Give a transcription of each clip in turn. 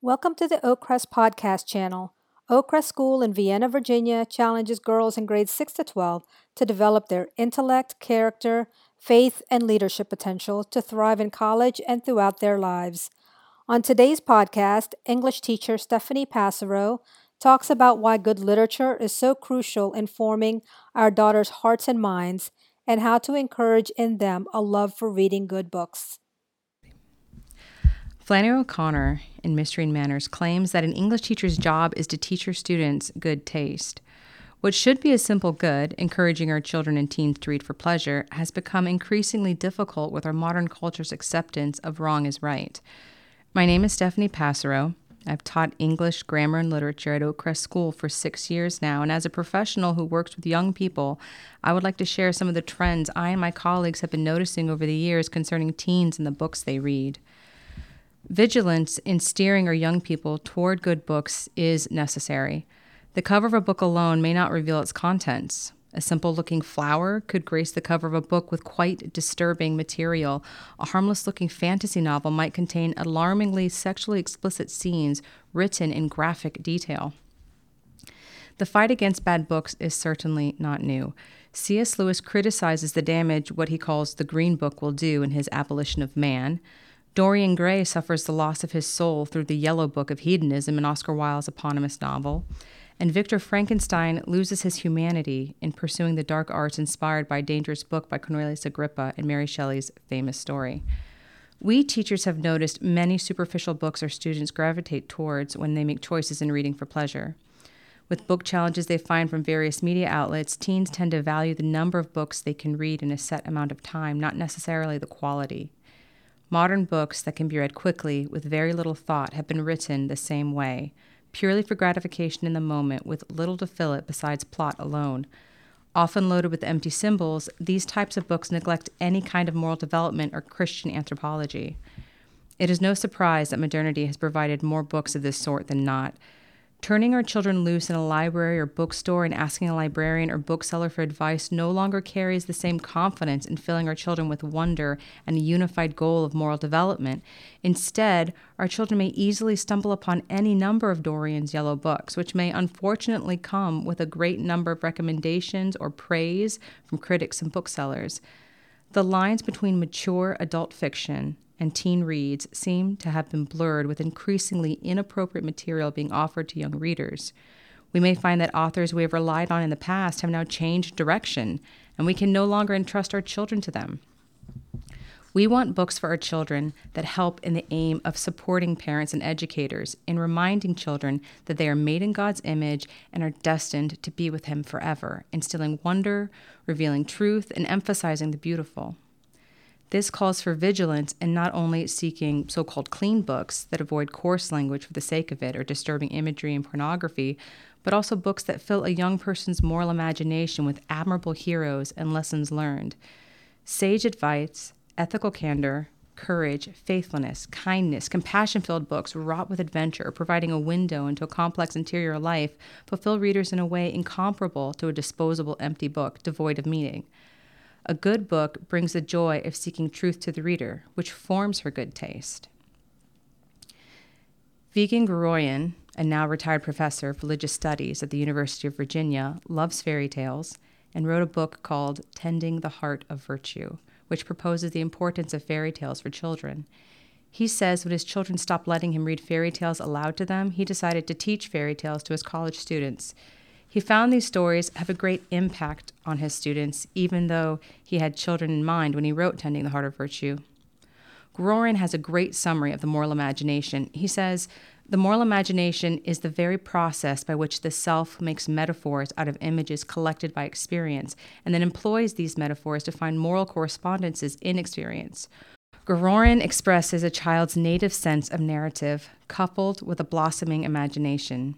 Welcome to the Oakcrest Podcast channel. Oakcrest School in Vienna, Virginia challenges girls in grades 6 to 12 to develop their intellect, character, faith, and leadership potential to thrive in college and throughout their lives. On today's podcast, English teacher Stephanie Passero talks about why good literature is so crucial in forming our daughters' hearts and minds and how to encourage in them a love for reading good books. Flannery O'Connor, in Mystery and Manners, claims that an English teacher's job is to teach her students good taste. What should be a simple good, encouraging our children and teens to read for pleasure, has become increasingly difficult with our modern culture's acceptance of wrong is right. My name is Stephanie Passero. I've taught English, grammar, and literature at Oakcrest School for six years now, and as a professional who works with young people, I would like to share some of the trends I and my colleagues have been noticing over the years concerning teens and the books they read. Vigilance in steering our young people toward good books is necessary. The cover of a book alone may not reveal its contents. A simple looking flower could grace the cover of a book with quite disturbing material. A harmless looking fantasy novel might contain alarmingly sexually explicit scenes written in graphic detail. The fight against bad books is certainly not new. C.S. Lewis criticizes the damage what he calls the Green Book will do in his Abolition of Man. Dorian Gray suffers the loss of his soul through the Yellow Book of Hedonism in Oscar Wilde's eponymous novel. And Victor Frankenstein loses his humanity in pursuing the dark arts inspired by a dangerous book by Cornelius Agrippa and Mary Shelley's famous story. We teachers have noticed many superficial books our students gravitate towards when they make choices in reading for pleasure. With book challenges they find from various media outlets, teens tend to value the number of books they can read in a set amount of time, not necessarily the quality. Modern books that can be read quickly with very little thought have been written the same way, purely for gratification in the moment with little to fill it besides plot alone. Often loaded with empty symbols, these types of books neglect any kind of moral development or Christian anthropology. It is no surprise that modernity has provided more books of this sort than not, Turning our children loose in a library or bookstore and asking a librarian or bookseller for advice no longer carries the same confidence in filling our children with wonder and a unified goal of moral development. Instead, our children may easily stumble upon any number of Dorian's yellow books, which may unfortunately come with a great number of recommendations or praise from critics and booksellers. The lines between mature adult fiction and teen reads seem to have been blurred with increasingly inappropriate material being offered to young readers. We may find that authors we have relied on in the past have now changed direction, and we can no longer entrust our children to them. We want books for our children that help in the aim of supporting parents and educators in reminding children that they are made in God's image and are destined to be with Him forever, instilling wonder, revealing truth, and emphasizing the beautiful. This calls for vigilance in not only seeking so called clean books that avoid coarse language for the sake of it or disturbing imagery and pornography, but also books that fill a young person's moral imagination with admirable heroes and lessons learned. Sage advice, ethical candor, courage, faithfulness, kindness, compassion filled books wrought with adventure, providing a window into a complex interior life, fulfill readers in a way incomparable to a disposable empty book devoid of meaning. A good book brings the joy of seeking truth to the reader, which forms her good taste. Vigen Guroian, a now retired professor of religious studies at the University of Virginia, loves fairy tales and wrote a book called Tending the Heart of Virtue, which proposes the importance of fairy tales for children. He says when his children stopped letting him read fairy tales aloud to them, he decided to teach fairy tales to his college students he found these stories have a great impact on his students, even though he had children in mind when he wrote Tending the Heart of Virtue. Guroian has a great summary of the moral imagination. He says, The moral imagination is the very process by which the self makes metaphors out of images collected by experience and then employs these metaphors to find moral correspondences in experience. Guroian expresses a child's native sense of narrative coupled with a blossoming imagination.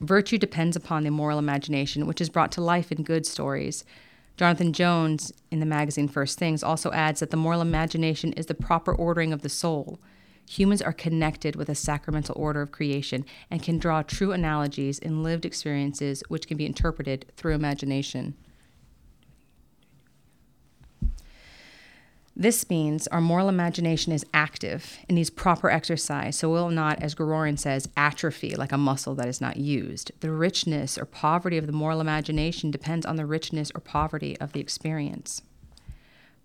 Virtue depends upon the moral imagination, which is brought to life in good stories. Jonathan Jones, in the magazine First Things, also adds that the moral imagination is the proper ordering of the soul. Humans are connected with a sacramental order of creation and can draw true analogies in lived experiences which can be interpreted through imagination. This means our moral imagination is active and needs proper exercise, so it will not, as Guroian says, atrophy like a muscle that is not used. The richness or poverty of the moral imagination depends on the richness or poverty of the experience.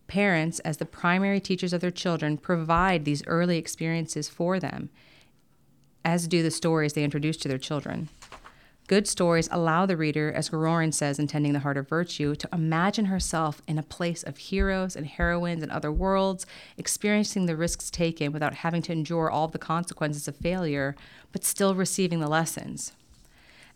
Parents, as the primary teachers of their children, provide these early experiences for them, as do the stories they introduce to their children. Good stories allow the reader, as Guroian says in Tending the Heart of Virtue, to imagine herself in a place of heroes and heroines in other worlds, experiencing the risks taken without having to endure all the consequences of failure, but still receiving the lessons.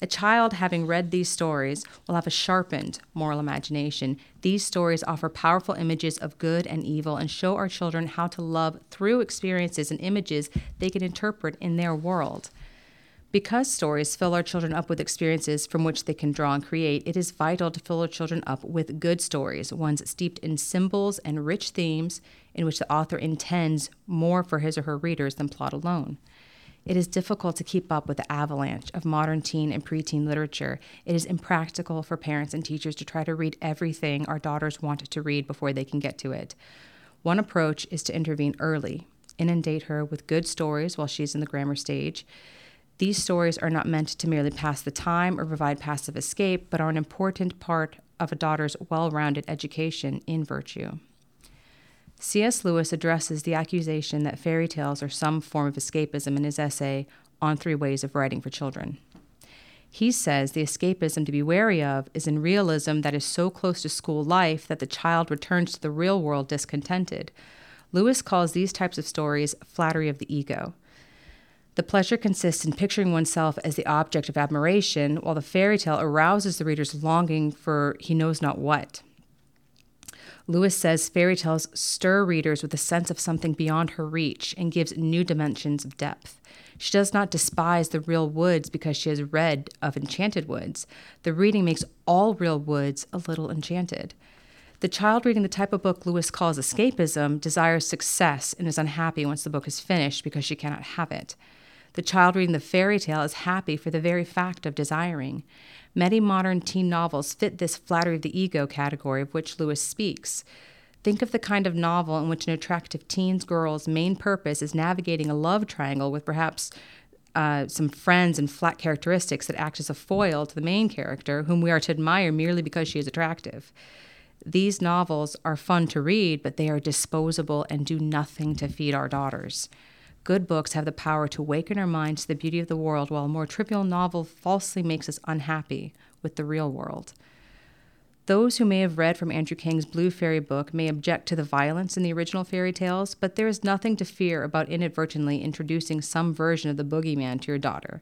A child having read these stories will have a sharpened moral imagination. These stories offer powerful images of good and evil and show our children how to love through experiences and images they can interpret in their world. Because stories fill our children up with experiences from which they can draw and create, it is vital to fill our children up with good stories, ones steeped in symbols and rich themes in which the author intends more for his or her readers than plot alone. It is difficult to keep up with the avalanche of modern teen and preteen literature. It is impractical for parents and teachers to try to read everything our daughters want to read before they can get to it. One approach is to intervene early, inundate her with good stories while she's in the grammar stage these stories are not meant to merely pass the time or provide passive escape, but are an important part of a daughter's well rounded education in virtue. C.S. Lewis addresses the accusation that fairy tales are some form of escapism in his essay on Three Ways of Writing for Children. He says the escapism to be wary of is in realism that is so close to school life that the child returns to the real world discontented. Lewis calls these types of stories flattery of the ego. The pleasure consists in picturing oneself as the object of admiration, while the fairy tale arouses the reader's longing for he knows not what. Lewis says fairy tales stir readers with a sense of something beyond her reach and gives new dimensions of depth. She does not despise the real woods because she has read of enchanted woods. The reading makes all real woods a little enchanted. The child reading the type of book Lewis calls escapism desires success and is unhappy once the book is finished because she cannot have it. The child reading the fairy tale is happy for the very fact of desiring. Many modern teen novels fit this flattery of the ego category of which Lewis speaks. Think of the kind of novel in which an attractive teen's girl's main purpose is navigating a love triangle with perhaps uh, some friends and flat characteristics that act as a foil to the main character, whom we are to admire merely because she is attractive. These novels are fun to read, but they are disposable and do nothing to feed our daughters. Good books have the power to awaken our minds to the beauty of the world, while a more trivial novel falsely makes us unhappy with the real world. Those who may have read from Andrew King's Blue Fairy book may object to the violence in the original fairy tales, but there is nothing to fear about inadvertently introducing some version of the boogeyman to your daughter.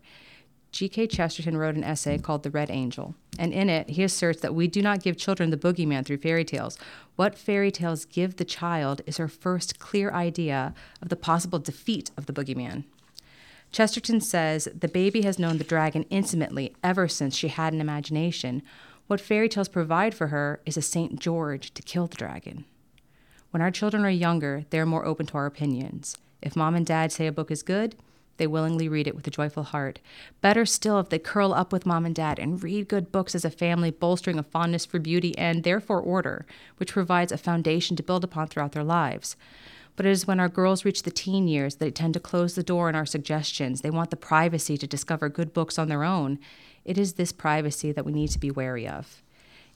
G.K. Chesterton wrote an essay called The Red Angel, and in it he asserts that we do not give children the boogeyman through fairy tales. What fairy tales give the child is her first clear idea of the possible defeat of the boogeyman. Chesterton says the baby has known the dragon intimately ever since she had an imagination. What fairy tales provide for her is a St. George to kill the dragon. When our children are younger, they are more open to our opinions. If mom and dad say a book is good, they willingly read it with a joyful heart. Better still if they curl up with mom and dad and read good books as a family, bolstering a fondness for beauty and therefore order, which provides a foundation to build upon throughout their lives. But it is when our girls reach the teen years that they tend to close the door on our suggestions. They want the privacy to discover good books on their own. It is this privacy that we need to be wary of.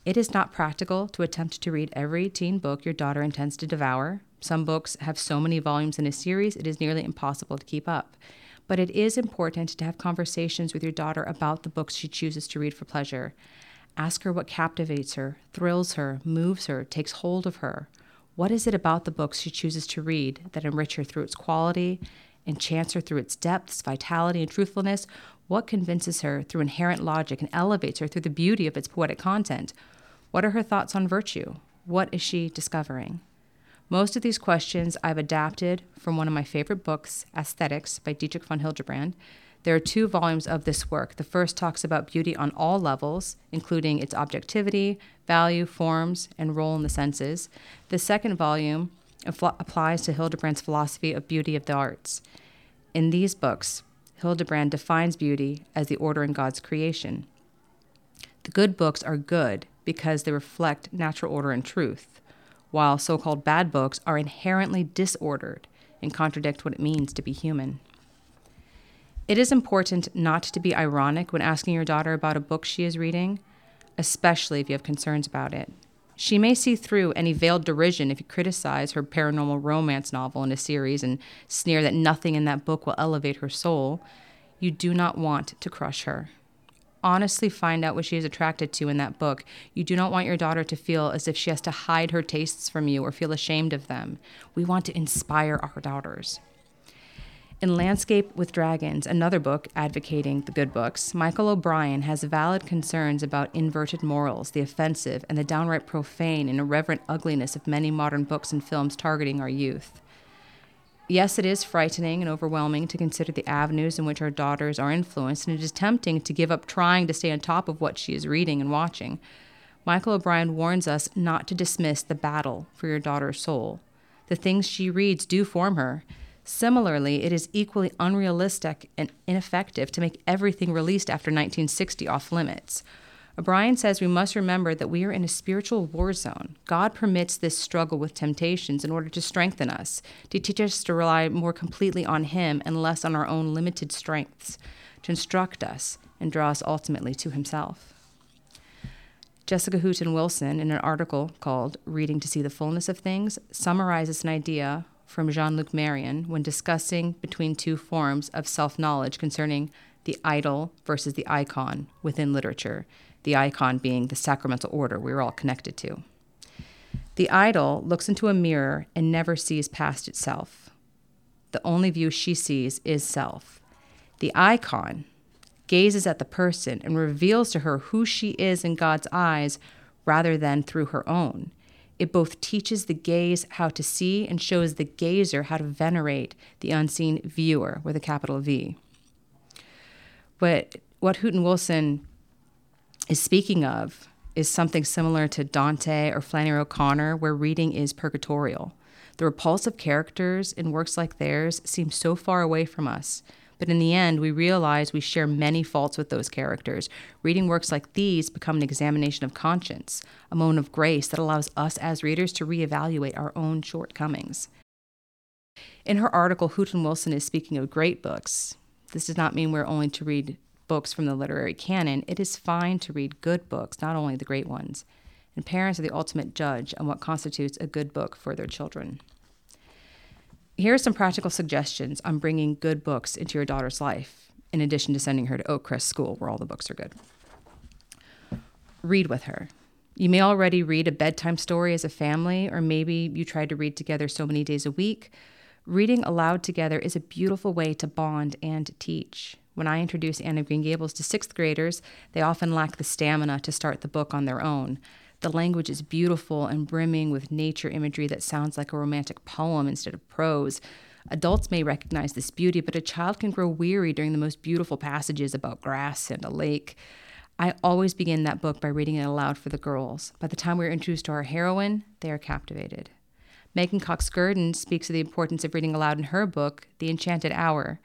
It is not practical to attempt to read every teen book your daughter intends to devour. Some books have so many volumes in a series, it is nearly impossible to keep up but it is important to have conversations with your daughter about the books she chooses to read for pleasure. Ask her what captivates her, thrills her, moves her, takes hold of her. What is it about the books she chooses to read that enrich her through its quality, enchants her through its depths, vitality, and truthfulness? What convinces her through inherent logic and elevates her through the beauty of its poetic content? What are her thoughts on virtue? What is she discovering? Most of these questions I've adapted from one of my favorite books, Aesthetics by Dietrich von Hildebrand. There are two volumes of this work. The first talks about beauty on all levels, including its objectivity, value, forms, and role in the senses. The second volume applies to Hildebrand's philosophy of beauty of the arts. In these books, Hildebrand defines beauty as the order in God's creation. The good books are good because they reflect natural order and truth. While so called bad books are inherently disordered and contradict what it means to be human. It is important not to be ironic when asking your daughter about a book she is reading, especially if you have concerns about it. She may see through any veiled derision if you criticize her paranormal romance novel in a series and sneer that nothing in that book will elevate her soul. You do not want to crush her. Honestly, find out what she is attracted to in that book. You do not want your daughter to feel as if she has to hide her tastes from you or feel ashamed of them. We want to inspire our daughters. In Landscape with Dragons, another book advocating the good books, Michael O'Brien has valid concerns about inverted morals, the offensive, and the downright profane and irreverent ugliness of many modern books and films targeting our youth. Yes, it is frightening and overwhelming to consider the avenues in which our daughters are influenced, and it is tempting to give up trying to stay on top of what she is reading and watching. Michael O'Brien warns us not to dismiss the battle for your daughter's soul. The things she reads do form her Similarly, it is equally unrealistic and ineffective to make everything released after 1960 off limits. O'Brien says we must remember that we are in a spiritual war zone. God permits this struggle with temptations in order to strengthen us, to teach us to rely more completely on Him and less on our own limited strengths, to instruct us and draw us ultimately to Himself. Jessica Hooten Wilson, in an article called Reading to See the Fullness of Things, summarizes an idea from Jean Luc Marion when discussing between two forms of self knowledge concerning the idol versus the icon within literature, the icon being the sacramental order we're all connected to. The idol looks into a mirror and never sees past itself. The only view she sees is self. The icon gazes at the person and reveals to her who she is in God's eyes rather than through her own. It both teaches the gaze how to see and shows the gazer how to venerate the unseen viewer with a capital V. But what Hooten Wilson is speaking of is something similar to Dante or Flannery O'Connor, where reading is purgatorial. The repulsive characters in works like theirs seem so far away from us but in the end, we realize we share many faults with those characters. Reading works like these become an examination of conscience, a moment of grace that allows us as readers to reevaluate our own shortcomings. In her article, Hooten Wilson is speaking of great books. This does not mean we're only to read books from the literary canon. It is fine to read good books, not only the great ones. And parents are the ultimate judge on what constitutes a good book for their children. Here are some practical suggestions on bringing good books into your daughter's life, in addition to sending her to Oakcrest School, where all the books are good. Read with her. You may already read a bedtime story as a family, or maybe you tried to read together so many days a week. Reading aloud together is a beautiful way to bond and teach. When I introduce Anne of Green Gables to sixth graders, they often lack the stamina to start the book on their own. The language is beautiful and brimming with nature imagery that sounds like a romantic poem instead of prose. Adults may recognize this beauty, but a child can grow weary during the most beautiful passages about grass and a lake. I always begin that book by reading it aloud for the girls. By the time we're introduced to our heroine, they are captivated. Meghan Cox Gurdon speaks of the importance of reading aloud in her book, The Enchanted Hour.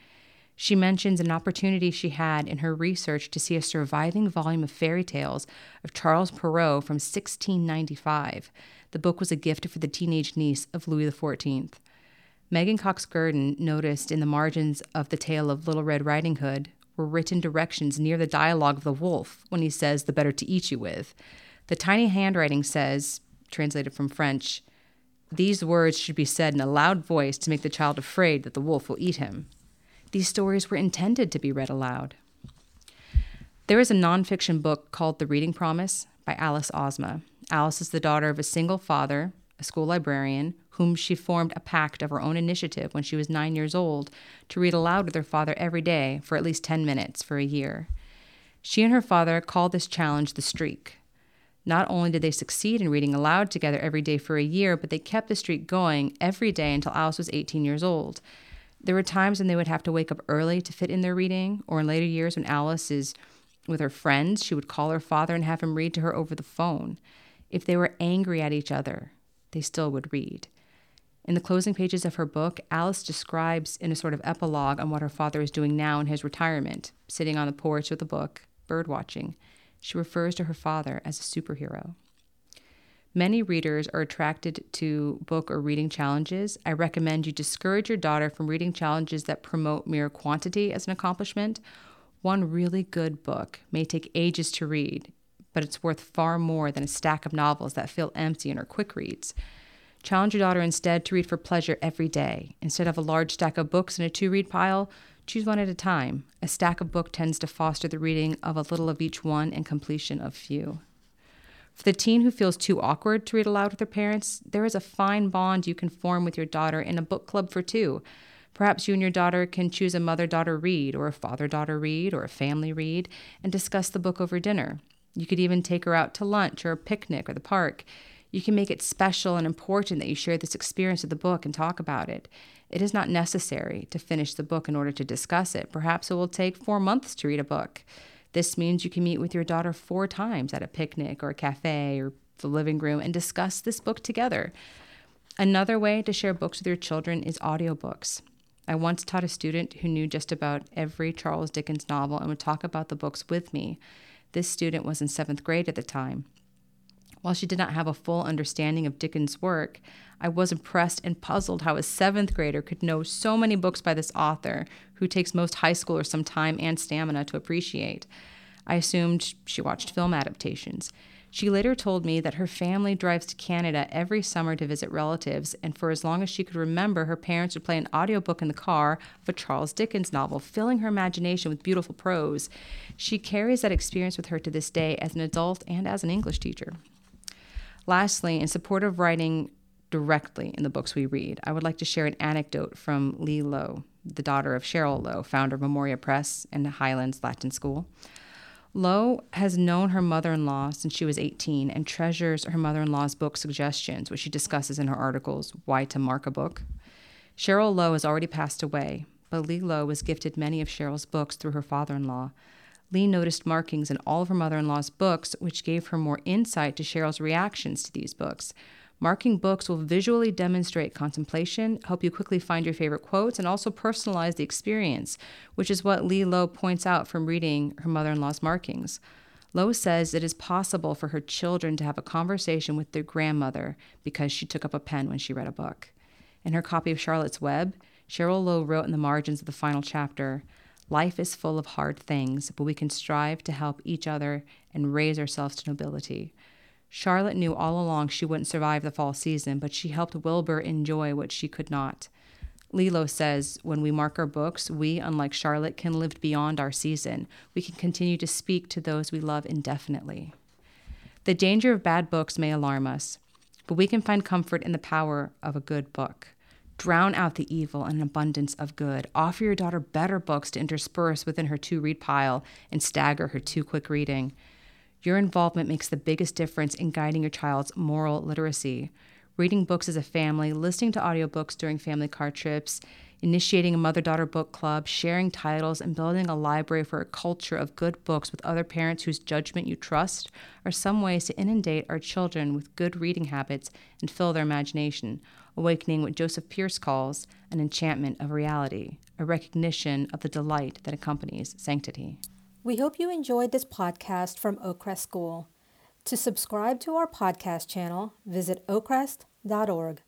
She mentions an opportunity she had in her research to see a surviving volume of fairy tales of Charles Perrault from 1695. The book was a gift for the teenage niece of Louis XIV. Meghan Cox Gurdon noticed in the margins of the tale of Little Red Riding Hood were written directions near the dialogue of the wolf when he says, The better to eat you with. The tiny handwriting says, translated from French, these words should be said in a loud voice to make the child afraid that the wolf will eat him. These stories were intended to be read aloud. There is a nonfiction book called The Reading Promise by Alice Ozma. Alice is the daughter of a single father, a school librarian, whom she formed a pact of her own initiative when she was nine years old to read aloud with her father every day for at least 10 minutes for a year. She and her father call this challenge the streak. Not only did they succeed in reading aloud together every day for a year, but they kept the streak going every day until Alice was 18 years old. There were times when they would have to wake up early to fit in their reading, or in later years when Alice is with her friends, she would call her father and have him read to her over the phone. If they were angry at each other, they still would read. In the closing pages of her book, Alice describes in a sort of epilogue on what her father is doing now in his retirement, sitting on the porch with a book, bird watching. She refers to her father as a superhero. Many readers are attracted to book or reading challenges. I recommend you discourage your daughter from reading challenges that promote mere quantity as an accomplishment. One really good book may take ages to read, but it's worth far more than a stack of novels that feel empty and are quick reads. Challenge your daughter instead to read for pleasure every day. Instead of a large stack of books in a to read pile, choose one at a time. A stack of book tends to foster the reading of a little of each one and completion of few. For the teen who feels too awkward to read aloud with their parents, there is a fine bond you can form with your daughter in a book club for two. Perhaps you and your daughter can choose a mother daughter read, or a father daughter read, or a family read, and discuss the book over dinner. You could even take her out to lunch or a picnic or the park. You can make it special and important that you share this experience of the book and talk about it. It is not necessary to finish the book in order to discuss it. Perhaps it will take four months to read a book. This means you can meet with your daughter four times at a picnic or a cafe or the living room and discuss this book together. Another way to share books with your children is audiobooks. I once taught a student who knew just about every Charles Dickens novel and would talk about the books with me. This student was in seventh grade at the time. While she did not have a full understanding of Dickens' work, I was impressed and puzzled how a seventh grader could know so many books by this author, who takes most high schoolers some time and stamina to appreciate. I assumed she watched film adaptations. She later told me that her family drives to Canada every summer to visit relatives, and for as long as she could remember, her parents would play an audiobook in the car of a Charles Dickens novel, filling her imagination with beautiful prose. She carries that experience with her to this day as an adult and as an English teacher. Lastly, in support of writing directly in the books we read, I would like to share an anecdote from Leigh Lowe, the daughter of Cheryl Lowe, founder of Memoria Press and Highlands Latin School. Lowe has known her mother in law since she was 18 and treasures her mother in law's book suggestions, which she discusses in her articles, Why to Mark a Book. Cheryl Lowe has already passed away, but Leigh Lowe was gifted many of Cheryl's books through her father in law. Leigh noticed markings in all of her mother in law's books, which gave her more insight to Cheryl's reactions to these books. Marking books will visually demonstrate contemplation, help you quickly find your favorite quotes, and also personalize the experience, which is what Leigh Lowe points out from reading her mother in law's markings. Lowe says it is possible for her children to have a conversation with their grandmother because she took up a pen when she read a book. In her copy of Charlotte's Web, Cheryl Lowe wrote in the margins of the final chapter Life is full of hard things, but we can strive to help each other and raise ourselves to nobility. Charlotte knew all along she wouldn't survive the fall season, but she helped Wilbur enjoy what she could not. Leigh Lowe says, when we mark our books, we, unlike Charlotte, can live beyond our season. We can continue to speak to those we love indefinitely. The danger of bad books may alarm us, but we can find comfort in the power of a good book. Drown out the evil in an abundance of good. Offer your daughter better books to intersperse within her to read pile and stagger her too quick reading. Your involvement makes the biggest difference in guiding your child's moral literacy. Reading books as a family, listening to audiobooks during family car trips, initiating a mother daughter book club, sharing titles, and building a library for a culture of good books with other parents whose judgment you trust are some ways to inundate our children with good reading habits and fill their imagination, awakening what Joseph Pearce calls an enchantment of reality, a recognition of the delight that accompanies sanctity. We hope you enjoyed this podcast from Oakcrest School. To subscribe to our podcast channel, visit oakcrest.org.